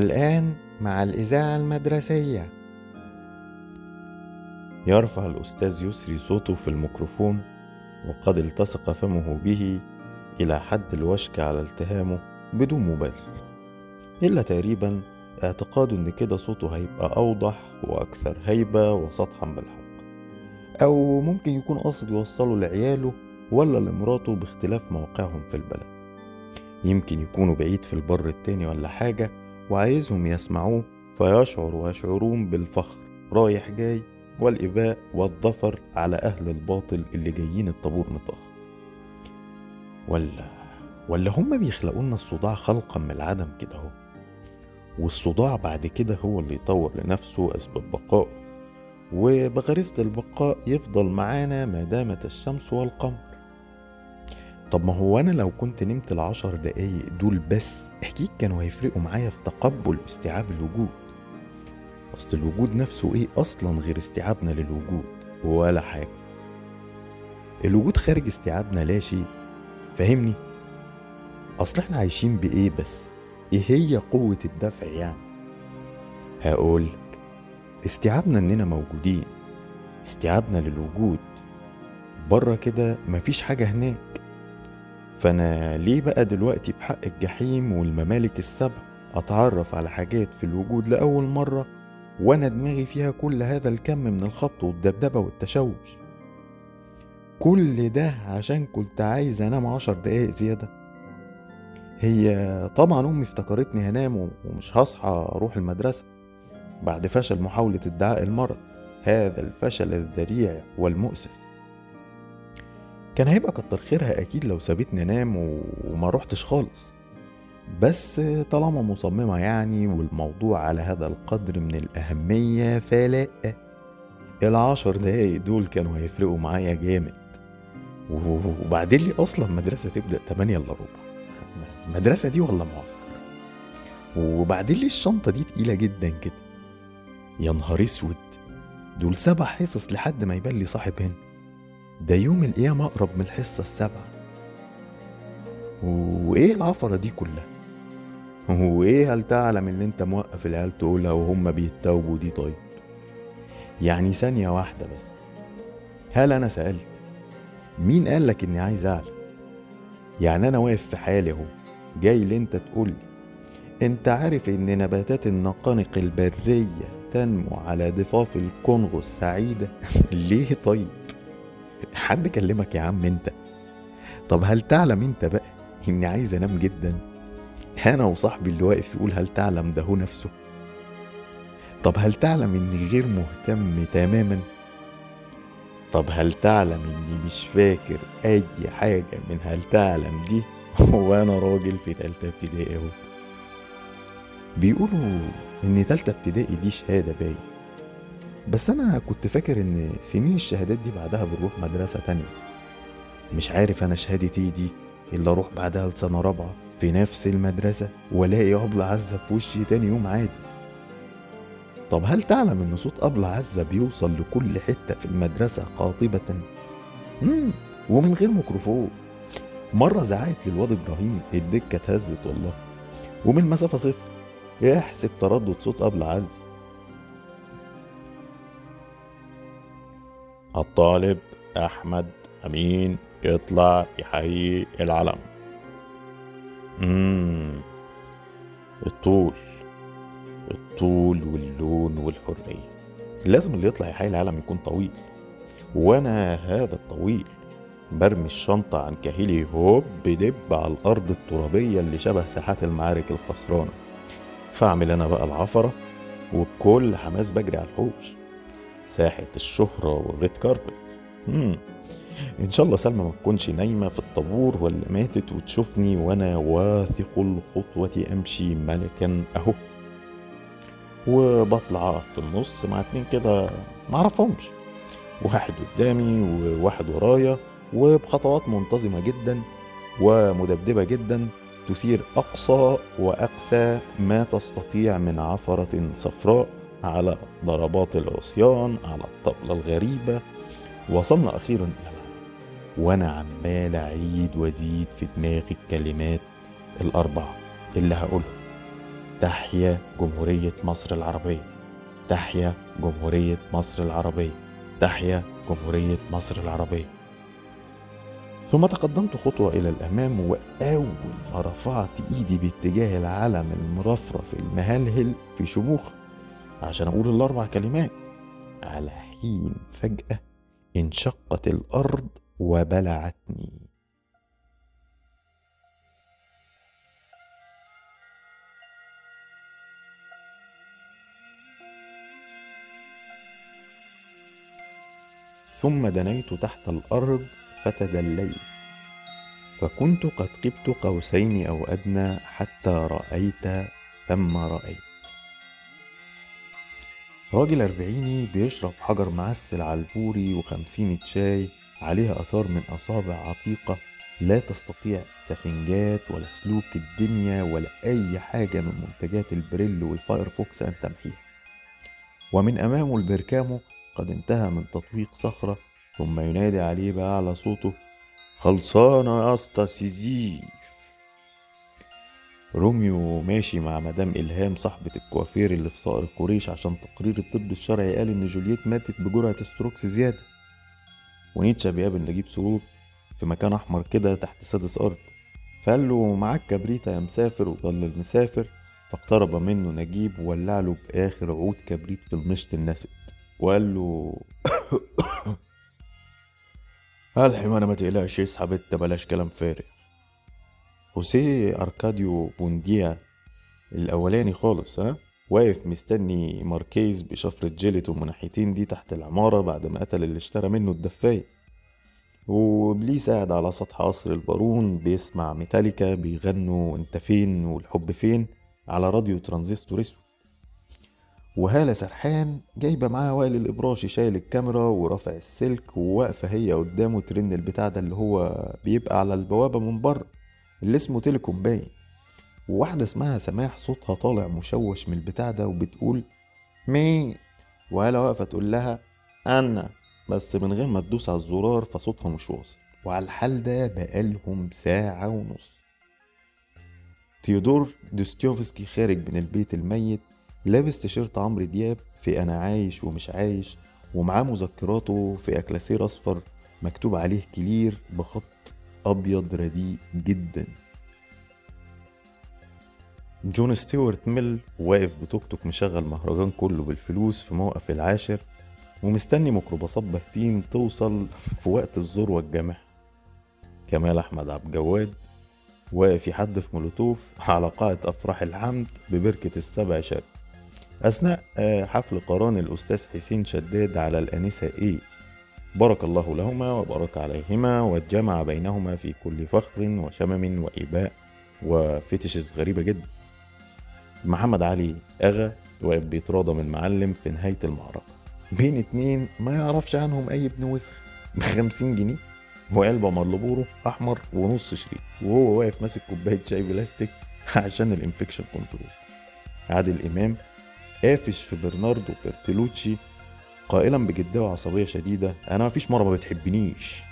والآن مع الإذاعة المدرسية. يرفع الأستاذ يسري صوته في الميكروفون وقد التصق فمه به إلى حد الوشك على التهامه بدون مبرر. إلا تقريبا اعتقاده إن كده صوته هيبقى أوضح وأكثر هيبة وسطحا بالحق. أو ممكن يكون قاصد يوصله لعياله ولا لمراته باختلاف موقعهم في البلد. يمكن يكونوا بعيد في البر التاني ولا حاجة وعايزهم يسمعوه فيشعر ويشعرون بالفخر رايح جاي والإباء والظفر على أهل الباطل اللي جايين الطابور متأخر ولا ولا هما بيخلقوا لنا الصداع خلقا من العدم كده أهو. والصداع بعد كده هو اللي يطور لنفسه أسباب بقائه. وبغريزة البقاء يفضل معانا ما دامت الشمس والقمر. طب ما هو أنا لو كنت نمت العشر دقايق دول بس أكيد كانوا هيفرقوا معايا في تقبل واستيعاب الوجود. أصل الوجود نفسه إيه أصلا غير استيعابنا للوجود؟ ولا حاجة. الوجود خارج استيعابنا لا شيء. فاهمني؟ أصل إحنا عايشين بإيه بس؟ إيه هي قوة الدفع يعني؟ هقولك. استيعابنا إننا موجودين. استيعابنا للوجود. بره كده مفيش حاجة هناك. فأنا ليه بقى دلوقتي بحق الجحيم والممالك السبع أتعرف على حاجات في الوجود لأول مرة وأنا دماغي فيها كل هذا الكم من الخبط والدبدبة والتشوش؟ كل ده عشان كنت عايز أنام عشر دقايق زيادة. هي طبعا أمي افتكرتني هنام ومش هصحى أروح المدرسة. بعد فشل محاولة ادعاء المرض هذا الفشل الذريع والمؤسف. كان هيبقى كتر خيرها أكيد لو سابتني أنام وما روحتش خالص. بس طالما مصممة يعني والموضوع على هذا القدر من الأهمية فلا العشر دقايق دول كانوا هيفرقوا معايا جامد. وبعدين لي أصلا مدرسة تبدأ 8 إلا ربع؟ مدرسة دي ولا معسكر؟ وبعدين لي الشنطة دي تقيلة جدا كده؟ يا نهار أسود! دول سبع حصص لحد ما يبان لي صاحب هنا. ده يوم القيامة أقرب من الحصة السابعة وإيه العفرة دي كلها؟ وإيه هل تعلم اللي أنت موقف العيال تقولها وهم بيتوبوا دي طيب؟ يعني ثانية واحدة بس هل أنا سألت؟ مين قال لك إني عايز أعلم؟ يعني أنا واقف في حالي أهو جاي لي أنت تقول لي أنت عارف إن نباتات النقانق البرية تنمو على ضفاف الكونغو السعيدة؟ ليه طيب؟ حد كلمك يا عم انت. طب هل تعلم انت بقى اني عايز انام جدا؟ أنا وصاحبي اللي واقف يقول هل تعلم ده هو نفسه؟ طب هل تعلم اني غير مهتم تماما؟ طب هل تعلم اني مش فاكر اي حاجة من هل تعلم دي؟ وأنا راجل في تالتة ابتدائي اهو. بيقولوا إن تالتة ابتدائي دي شهادة باين. بس أنا كنت فاكر إن سنين الشهادات دي بعدها بنروح مدرسة تانية. مش عارف أنا شهادتي إيه دي إلا أروح بعدها لسنة رابعة في نفس المدرسة وألاقي ابلة عزة في وشي تاني يوم عادي. طب هل تعلم إن صوت ابلة عزة بيوصل لكل حتة في المدرسة قاطبة؟ مم. ومن غير ميكروفون. مرة زعقت للواد إبراهيم الدكة اتهزت والله. ومن مسافة صفر احسب تردد صوت ابلة عزة. الطالب أحمد أمين يطلع يحيي العلم. مم. الطول. الطول واللون والحرية. لازم اللي يطلع يحيي العلم يكون طويل. وأنا هذا الطويل برمي الشنطة عن كاهلي هوب دب على الأرض الترابية اللي شبه ساحات المعارك الخسرانة. فأعمل أنا بقى العفرة وبكل حماس بجري على الحوش. ساحة الشهرة والريد كاربت. مم. إن شاء الله سلمى ما تكونش نايمة في الطابور ولا ماتت وتشوفني وأنا واثق الخطوة أمشي ملكا أهو. وبطلع في النص مع اتنين كده معرفهمش واحد قدامي وواحد ورايا وبخطوات منتظمة جدا ومدبدبة جدا تثير أقصى وأقسى ما تستطيع من عفرة صفراء على ضربات العصيان على الطبلة الغريبة. وصلنا أخيرا إلى العالم وأنا عمال أعيد وأزيد في دماغي الكلمات الأربعة اللي هقولها تحيا جمهورية مصر العربية. تحيا جمهورية مصر العربية. تحيا جمهورية مصر العربية. ثم تقدمت خطوة إلى الأمام وأول ما رفعت إيدي باتجاه العلم المرفرف المهلهل في شموخ عشان أقول الأربع كلمات. على حين فجأة انشقت الأرض وبلعتني. ثم دنيت تحت الأرض فتدليت. فكنت قد قبت قوسين أو أدنى حتى رأيت ثم رأيت. راجل أربعيني بيشرب حجر معسل على البوري وخمسين شاي عليها أثار من أصابع عتيقة لا تستطيع سفنجات ولا سلوك الدنيا ولا أي حاجة من منتجات البريل والفايرفوكس أن تمحيها. ومن أمامه ألبير كامو قد انتهى من تطويق صخرة ثم ينادي عليه بأعلى صوته خلصانة يا اسطى سيزيف روميو ماشي مع مدام إلهام صاحبة الكوافير اللي في صقر قريش عشان تقرير الطب الشرعي قال إن جولييت ماتت بجرعة ستروكس زيادة. ونيتشا بيقابل نجيب سرور في مكان أحمر كده تحت سادس أرض فقال له معاك كبريتة يا مسافر. وضل المسافر فاقترب منه نجيب وولع له بآخر عود كبريت في المشط الناسد. وقال له الحمانة ما تقلقش اسحب انت بلاش كلام فارغ. خوسيه اركاديو بونديا الأولاني خالص ها؟ واقف مستني ماركيز بشفرة جيلته من دي تحت العمارة بعد ما قتل اللي اشترى منه الدفاية. وإبليس قاعد على سطح قصر البارون بيسمع ميتاليكا بيغنوا انت فين والحب فين على راديو ترانزستور اسود وهالة سرحان جايبة معاها وائل الإبراشي شايل الكاميرا ورافع السلك وواقفة هي قدامه ترن البتاع ده اللي هو بيبقى على البوابة من بره. اللي اسمه telecom باين. وواحدة اسمها سماح صوتها طالع مشوش من البتاع ده وبتقول مين؟ وهالة واقفة تقول لها أنا. بس من غير ما تدوس على الزرار فصوتها مش واصل. وعلى الحال ده بقالهم ساعة ونص. ثيودور دوستيوفسكي خارج من البيت الميت لابس تيشيرت عمرو دياب في أنا عايش ومش عايش ومعاه مذكراته في كلاسير أصفر مكتوب عليه clear بخط أبيض رديء جدا. جون ستيوارت ميل واقف بتوك توك مشغل مهرجان كله بالفلوس في موقف العاشر ومستني ميكروباصات بهتيم توصل في وقت الذروة الجامح كمال أحمد عبد الجواد واقف يحدف مولوتوف على قاعة أفراح الحمد ببركة السبع شاب أثناء آه، حفل قران الأستاذ حسين شداد على الأنسة إيه بارك الله لهما وبارك عليهما وجمع بينهما في كل فخر وشمم وإباء و fetishes غريبة جدا. محمد علي أغا واقف بيتراضى من معلم في نهاية المعركة. بين اتنين ما يعرفش عنهم أي ابن وسخ. بخمسين جنيه وعلبة مرلبورو أحمر ونص شريط. وهو واقف ماسك كوباية شاي بلاستيك عشان ال infection control. عادل إمام قافش في برناردو بيرتلوتشي قائلا بجدية وعصبية شديدة أنا مفيش مرة ما بتحبنيش.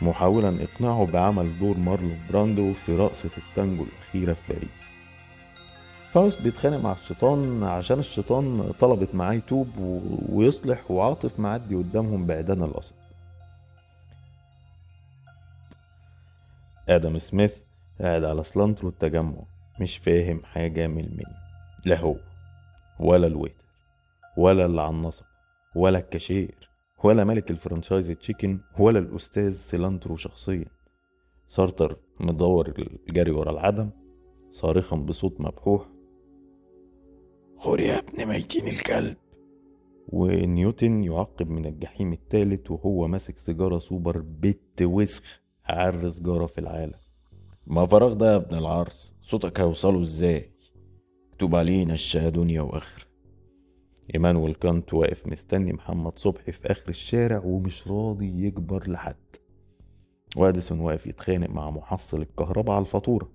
محاولا إقناعه بعمل دور مارلون براندو في رقصة التانجو الأخيرة في باريس. فاوست بيتخانق مع الشيطان عشان الشيطان طلبت معاه يتوب ويصلح وعاطف معدي قدامهم بعيدان القصب آدم سميث قاعد على سيلانترو التجمع مش فاهم حاجة من المنيو لا هو ولا ال waiter ولا اللي على النصب. ولا الكاشير ولا ملك الفرنشايز تشيكن ولا الأستاذ سيلانترو شخصيا. سارتر مدور الجري ورا العدم صارخا بصوت مبحوح. خور يا ابن ميتين الكلب. ونيوتن يعقب من الجحيم الثالث وهو ماسك سيجارة سوبر بت وسخ أعر سيجارة في العالم. ما فراغ ده يا ابن العرس؟ صوتك هيوصله إزاي؟ مكتوب علينا الشهادة دنيا وآخرة إيمانويل كانت واقف مستني محمد صبحي في آخر الشارع ومش راضي يكبر لحد. واديسون واقف يتخانق مع محصل الكهرباء على الفاتورة.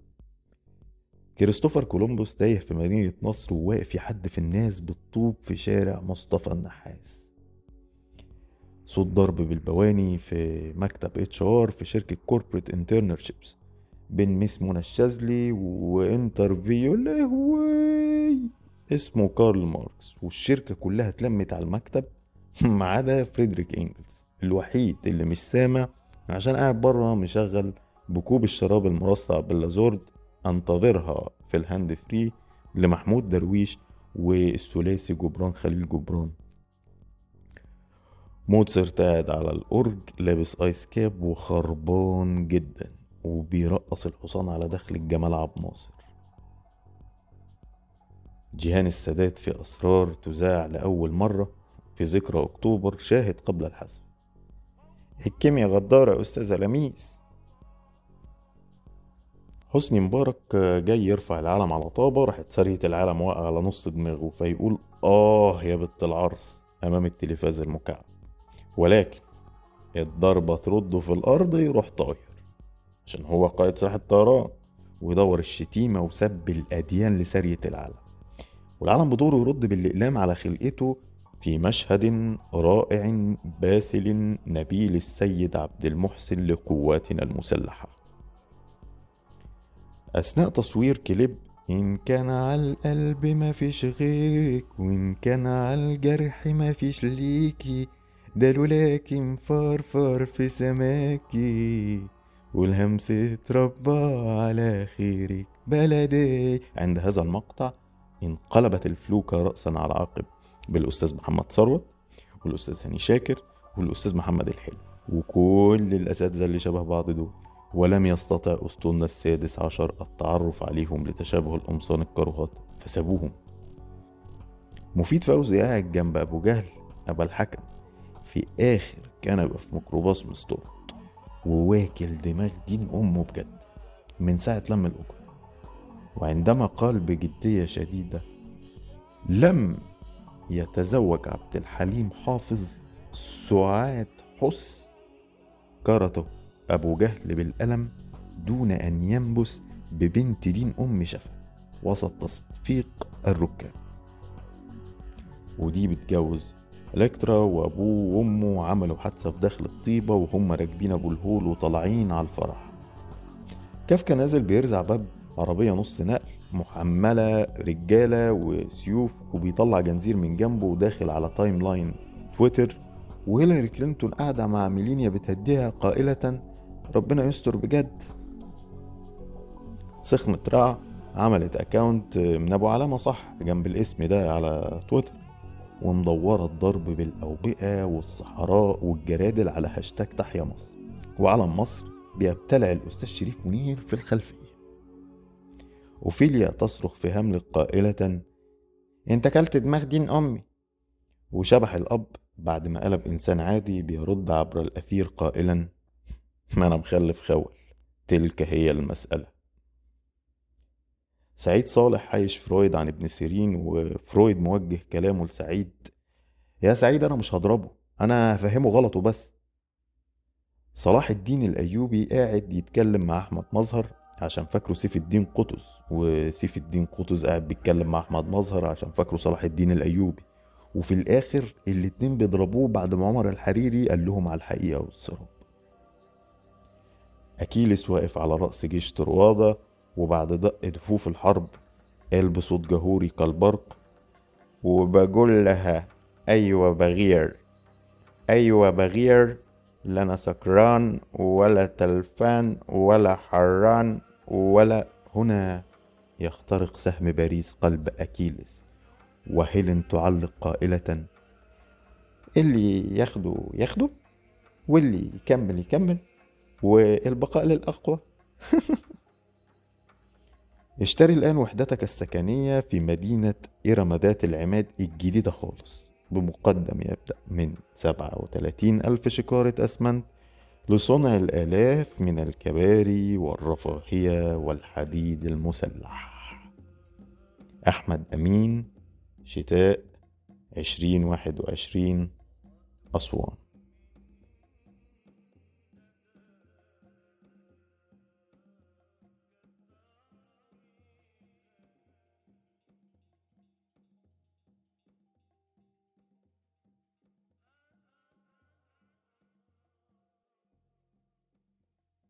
كريستوفر كولومبوس تايه في مدينة نصر وواقف يحدف الناس بالطوب في شارع مصطفى النحاس. صوت ضرب بالبواني في مكتب HR في شركة corporate internships بين Miss منى الشاذلي و interview لهوي اسمه كارل ماركس والشركة كلها اتلمت على المكتب ما عدا فريدريك إنجلز الوحيد اللي مش سامع عشان قاعد بره مشغل بكوب الشراب المرصع باللازورد أنتظرها في ال hand free لمحمود درويش والثلاثي جبران خليل جبران. موتسارت قاعد على الأورج لابس ice cap وخربان جدا وبيرقص الحصان على دخل الجمال عبد ناصر جيهان السادات في أسرار تذاع لأول مرة في ذكرى أكتوبر شاهد قبل الحذف الكيمياء غدارة يا أستاذة لميس. حسني مبارك جاي يرفع العلم على طابة. راحت سرية العلم واقع على نص دماغه فيقول آه يا بنت العرس أمام التلفاز المكعب. ولكن الضربة ترده في الأرض يروح طاير. عشان هو قائد سلاح الطيران ويدور الشتيمة وسب الأديان لسرية العالم والعالم بدوره يرد بالإقلام على خلقته في مشهد رائع باسل نبيل السيد عبد المحسن لقواتنا المسلحة. أثناء تصوير كليب إن كان على القلب ما فيش غيرك وإن كان على الجرح ما فيش ليكي ده لولاكي مفرفر في سماكي والهمس اتربى على خيرك بلدي. عند هذا المقطع انقلبت الفلوكة رأسا على عقب بالأستاذ محمد ثروت والأستاذ هاني شاكر والأستاذ محمد الحلو. وكل الأساتذة اللي شبه بعض دول ولم يستطع أسطولنا السادس عشر التعرف عليهم لتشابه القمصان الكروهات فسابوهم. مفيد فوزي قاعد جنب أبو جهل أبا الحكم. في آخر كنبة في ميكروباص مستورد. وواكل دماغ دين أمه بجد. من ساعة لم الأجرة وعندما قال بجدية شديدة لم يتزوج عبد الحليم حافظ سعاد حس؟ كرته أبو جهل بالألم دون أن ينبس ببنت دين أم شفا وسط تصفيق الركاب. أوديب بيتجوز إلكترا وأبوه وأمه عملوا حادثة في مدخل طيبة وهم راكبين أبو الهول وطالعين على الفرح. كافكا نازل بيرزع باب عربية نص نقل محملة رجالة وسيوف وبيطلع جنزير من جنبه وداخل على timeline تويتر. وهيلاري كلينتون قاعدة مع ميلانيا بتهديها قائلة ربنا يستر بجد. سخمت رع عملت account من أبو علامة صح جنب الاسم ده على تويتر. ومدورة الضرب بالأوبئة والصحراء والجرادل على هاشتاج تحيا مصر. وعلم مصر بيبتلع الأستاذ شريف منير في الخلفية. أوفيليا تصرخ في هاملت قائلة انت كلت دماغ دين أمي. وشبح الأب بعد ما قلب إنسان عادي بيرد عبر الأثير قائلا ما أنا مخلف خول تلك هي المسألة. سعيد صالح بيحوش فرويد عن ابن سيرين وفرويد موجه كلامه لسعيد يا سعيد أنا مش هضربه أنا هفهمه غلط وبس صلاح الدين الأيوبي قاعد يتكلم مع أحمد مظهر عشان فاكره سيف الدين قطز وسيف الدين قطز قاعد بيتكلم مع أحمد مظهر عشان فاكره صلاح الدين الأيوبي. وفي الآخر الاتنين بيضربوه بعد ما عمر الحريري قال لهم على الحقيقة والسراب أكيلس واقف على رأس جيش طروادة وبعد دق دفوف الحرب قال بصوت جهوري كالبرق وبقول لها أيوة بغير أيوة بغير لا سكران ولا تلفان ولا حران ولا هنا يخترق سهم باريس قلب أكيلس وهيلن تعلق قائلة اللي ياخده ياخده واللي يكمل يكمل والبقاء للأقوى. اشتري الآن وحدتك السكنية في مدينة إرم ذات العماد الجديدة خالص بمقدم يبدأ من سبعة وتلاتين ألف شكارة أسمنت لصنع الآلاف من الكباري والرفاهية والحديد المسلح. أحمد أمين شتاء عشرين واحد وعشرين أسوان.